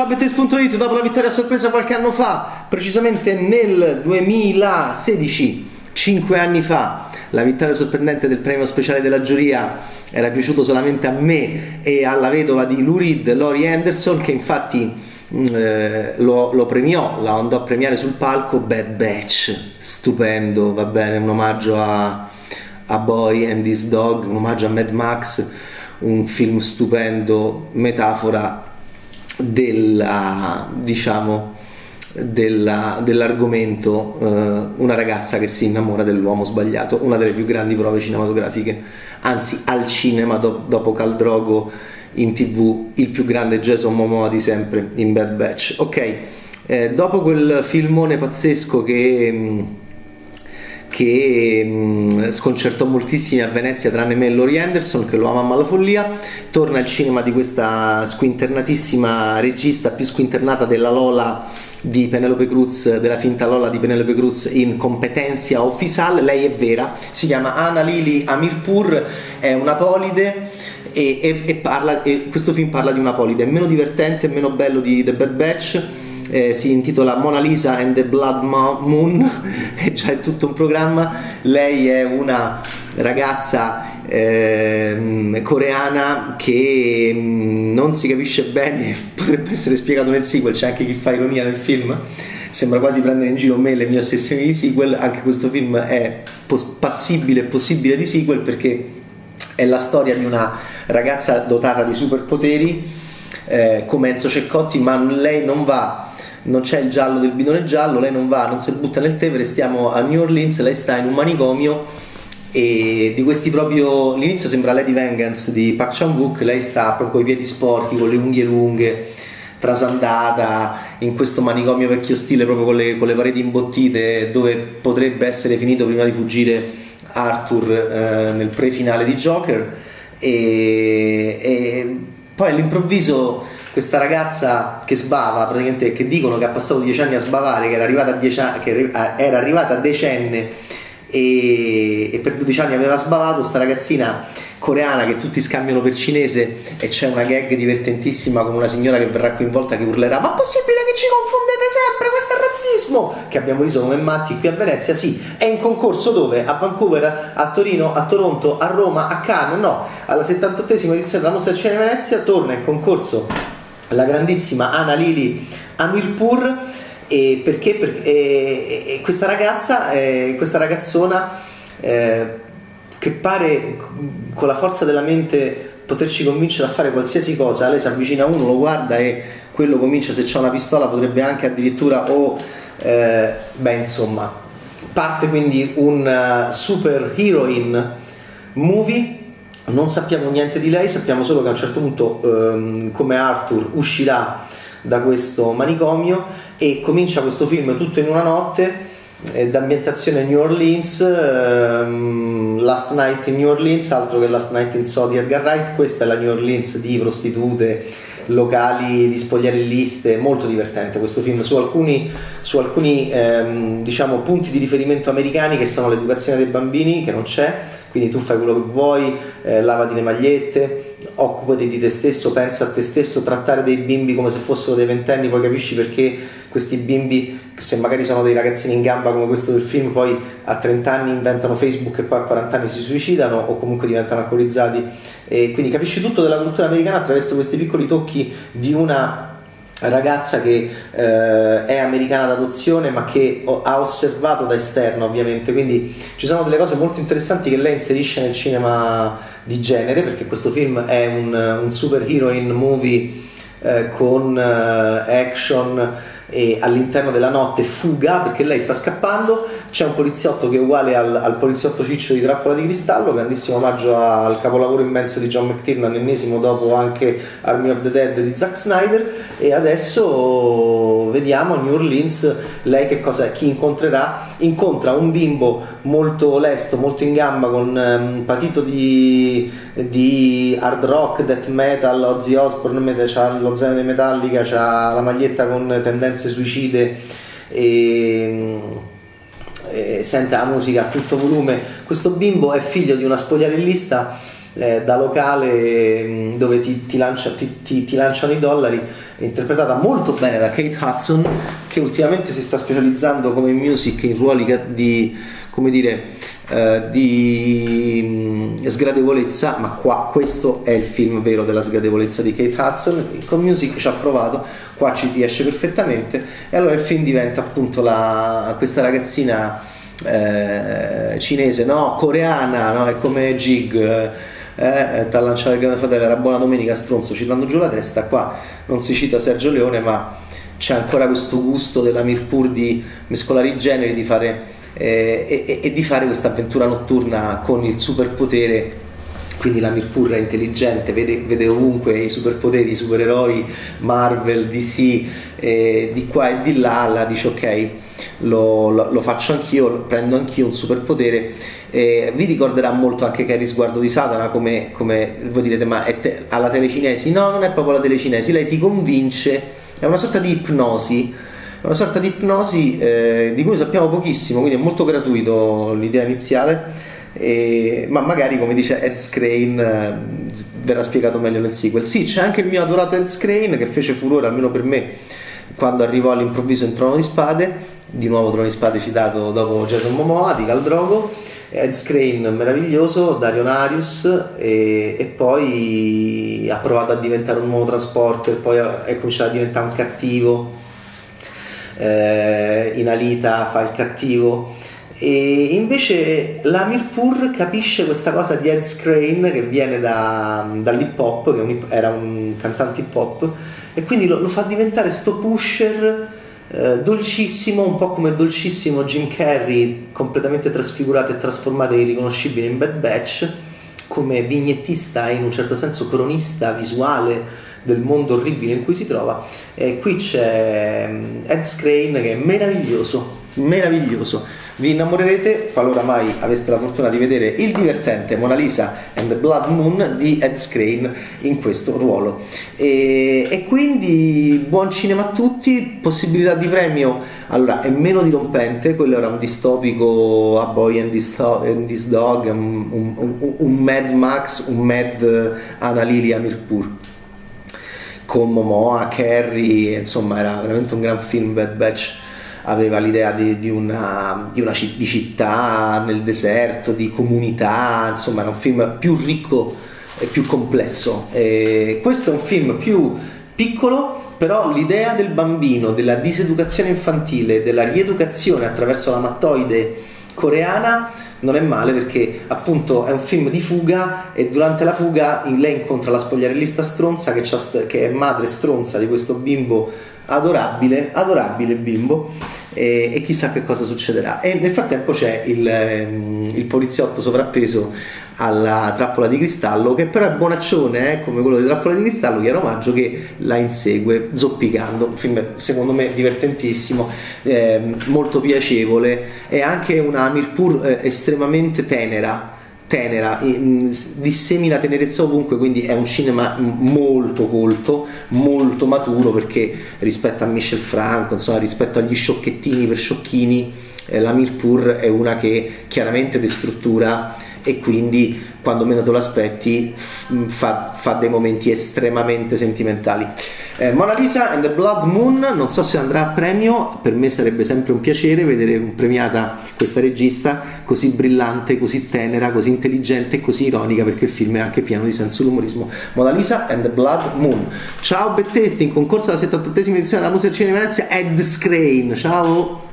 Ciao Bettes.it, dopo la vittoria a sorpresa qualche anno fa, precisamente nel 2016, 5 anni fa, la vittoria sorprendente del premio speciale della giuria era piaciuto solamente a me e alla vedova di Lou Reed, Lori Anderson, che infatti mm, eh, lo, lo, premiò, la andò a premiare sul palco Bad Batch, stupendo, va bene, un omaggio a, a Boy and This Dog, un omaggio a Mad Max, un film stupendo, metafora della, diciamo, della, dell'argomento uh, una ragazza che si innamora dell'uomo sbagliato, una delle più grandi prove cinematografiche, anzi al cinema do, dopo Caldrogo in tv il più grande Jason Momoa di sempre in Bad Batch. Ok, eh, dopo quel filmone pazzesco che... Mh, mm, che mh, sconcertò moltissimi a Venezia tranne me e Lori Anderson che lo amava alla follia torna al cinema di questa squinternatissima regista più squinternata della Lola di Penelope Cruz della finta Lola di Penelope Cruz in Competencia Official lei è vera, si chiama Anna Lili Amirpur è una polide e, e, e, parla, e questo film parla di una polide è meno divertente e meno bello di The Bad Batch eh, si intitola Mona Lisa and the Blood Moon, è già è tutto un programma. Lei è una ragazza eh, coreana che mm, non si capisce bene, potrebbe essere spiegato nel sequel, c'è anche chi fa ironia nel film. Sembra quasi prendere in giro me le mie ossessioni di sequel, anche questo film è passibile e possibile di sequel perché è la storia di una ragazza dotata di superpoteri eh, come Enzo Ceccotti, ma lei non va non c'è il giallo del bidone giallo, lei non va, non si butta nel Tevere, stiamo a New Orleans, lei sta in un manicomio e di questi proprio l'inizio sembra Lady Vengeance di Park Chan Wook, lei sta proprio con i piedi sporchi, con le unghie lunghe, trasandata in questo manicomio vecchio stile, proprio con le, con le pareti imbottite, dove potrebbe essere finito prima di fuggire Arthur eh, nel pre-finale di Joker. E, e poi all'improvviso questa ragazza che sbava, praticamente che dicono che ha passato dieci anni a sbavare, che era arrivata a, dieci che era arrivata a decenne e, e per 12 anni aveva sbavato, sta ragazzina coreana che tutti scambiano per cinese e c'è una gag divertentissima con una signora che verrà coinvolta che urlerà ma possibile che ci confondete sempre? Questo è razzismo! Che abbiamo riso come matti qui a Venezia sì. È in concorso dove? a Vancouver a Torino a Toronto a Roma a Cannes? No. Alla 78esima edizione della mostra cinema di Venezia torna in concorso la grandissima Anna Lili Amirpur e perché, perché e, e questa ragazza, eh, questa ragazzona eh, che pare con la forza della mente poterci convincere a fare qualsiasi cosa, lei si avvicina a uno, lo guarda e quello comincia, se c'è una pistola potrebbe anche addirittura o, eh, beh insomma, parte quindi un uh, super heroine movie non sappiamo niente di lei, sappiamo solo che a un certo punto, ehm, come Arthur, uscirà da questo manicomio e comincia questo film tutto in una notte eh, d'ambientazione New Orleans ehm, Last Night in New Orleans altro che Last Night in So di Edgar Wright questa è la New Orleans di prostitute locali di spogliarelliste molto divertente questo film su alcuni, su alcuni ehm, diciamo, punti di riferimento americani che sono l'educazione dei bambini che non c'è quindi tu fai quello che vuoi, eh, lavati le magliette, occupati di te stesso, pensa a te stesso, trattare dei bimbi come se fossero dei ventenni, poi capisci perché questi bimbi, se magari sono dei ragazzini in gamba come questo del film, poi a 30 anni inventano Facebook e poi a 40 anni si suicidano o comunque diventano alcolizzati. E quindi capisci tutto della cultura americana attraverso questi piccoli tocchi di una ragazza che eh, è americana d'adozione ma che ha osservato da esterno ovviamente. Quindi ci sono delle cose molto interessanti che lei inserisce nel cinema di genere perché questo film è un, un super heroine movie eh, con eh, action e all'interno della notte fuga perché lei sta scappando. C'è un poliziotto che è uguale al, al poliziotto ciccio di Trappola di Cristallo. Grandissimo omaggio al capolavoro immenso di John McTiernan ennesimo dopo anche Army of the Dead di Zack Snyder. E adesso vediamo a New Orleans lei che cosa chi incontrerà? Incontra un bimbo molto lesto molto in gamba con um, patito di, di hard rock death metal Ozzy Osbourne c'ha lo zaino di Metallica c'ha la maglietta con tendenze suicide e, e sente la musica a tutto volume. Questo bimbo è figlio di una spogliarellista eh, da locale mm, dove ti, ti, lancia, ti, ti, lanciano i dollari interpretata molto bene da Kate Hudson, che ultimamente si sta specializzando come music in ruoli di, come dire, eh, di mh, sgradevolezza, ma qua questo è il film vero della sgradevolezza di Kate Hudson, con music ci ha provato, qua ci riesce perfettamente e allora il film diventa appunto la, questa ragazzina eh, cinese, no? coreana, no? è come Jig. Eh, eh, ti ha lanciato il grande fratello, era buona domenica, stronzo, citando giù la testa, qua non si cita Sergio Leone, ma c'è ancora questo gusto della Mirpur di mescolare i generi, di fare, eh, e, e, di fare questa avventura notturna con il superpotere. Quindi la Mirpur è intelligente, vede, vede, ovunque i superpoteri, i supereroi, Marvel, DC, eh, di qua e di là, la dice ok, lo, lo, lo faccio anch'io, prendo anch'io un superpotere eh, vi ricorderà molto anche Carrie Sguardo di Satana, come, come voi direte, ma è te- alla telecinesi? No, non è proprio la telecinesi, lei ti convince, è una sorta di ipnosi, una sorta di ipnosi eh, di cui sappiamo pochissimo, quindi è molto gratuito l'idea iniziale. Eh, ma magari come dice Ed Scrane eh, verrà spiegato meglio nel sequel sì c'è anche il mio adorato Ed Scrane che fece furore almeno per me quando arrivò all'improvviso in Trono di Spade di nuovo Trono di Spade citato dopo Jason Momoa di Cal Drogo Ed Screen meraviglioso, Dario Narius e, e, poi ha provato a diventare un nuovo trasporter, poi è cominciato a diventare un cattivo, eh, in Alita fa il cattivo. E invece la Mirpur capisce questa cosa di Ed Scrane che viene da, dall'hip hop, che era un cantante hip hop e quindi lo, lo fa diventare sto pusher eh, dolcissimo, un po' come dolcissimo Jim Carrey, completamente trasfigurato e trasformato e irriconoscibile in Bad Batch, come vignettista e in un certo senso cronista visuale del mondo orribile in cui si trova. E qui c'è mm, Ed Scrane che è meraviglioso, meraviglioso vi innamorerete qualora mai aveste la fortuna di vedere il divertente Mona Lisa and the Blood Moon di Ed Scrane in questo ruolo. E, e quindi buon cinema a tutti, possibilità di premio. Allora, è meno dirompente, quello era un distopico A Boy and This, and this Dog, un, un, un, Mad Max, un Mad Anna Lilia Mirpur con Momoa, Kerry, insomma era veramente un gran film Bad Batch aveva l'idea di, di, una, di una di città nel deserto, di comunità, insomma era un film più ricco e più complesso. E questo è un film più piccolo, però l'idea del bambino, della diseducazione infantile, della rieducazione attraverso la mattoide coreana non è male perché appunto è un film di fuga e durante la fuga lei incontra la spogliarellista stronza che, che è madre stronza di questo bimbo adorabile, adorabile bimbo. E, e, chissà che cosa succederà. E nel frattempo c'è il, ehm, il, poliziotto sovrappeso alla trappola di cristallo che però è bonaccione eh, come quello di trappola di cristallo chiaro maggio che la insegue zoppicando. Un film secondo me divertentissimo eh, molto piacevole. E anche una Mirpur eh, estremamente tenera tenera, dissemina tenerezza ovunque, quindi è un cinema molto colto, molto maturo perché rispetto a Michel Franco, insomma rispetto agli sciocchettini per sciocchini, eh, la Mirpur è una che chiaramente destruttura e quindi quando meno te lo aspetti fa, fa dei momenti estremamente sentimentali. Eh, Mona Lisa and the Blood Moon, non so se andrà a premio, per me sarebbe sempre un piacere vedere premiata questa regista così brillante, così tenera, così intelligente e così ironica perché il film è anche pieno di senso dell'umorismo. Mona Lisa and the Blood Moon. Ciao Bettesti, in concorso alla 78esima edizione della Musica Cinema di Venezia, Ed Scrane. Ciao!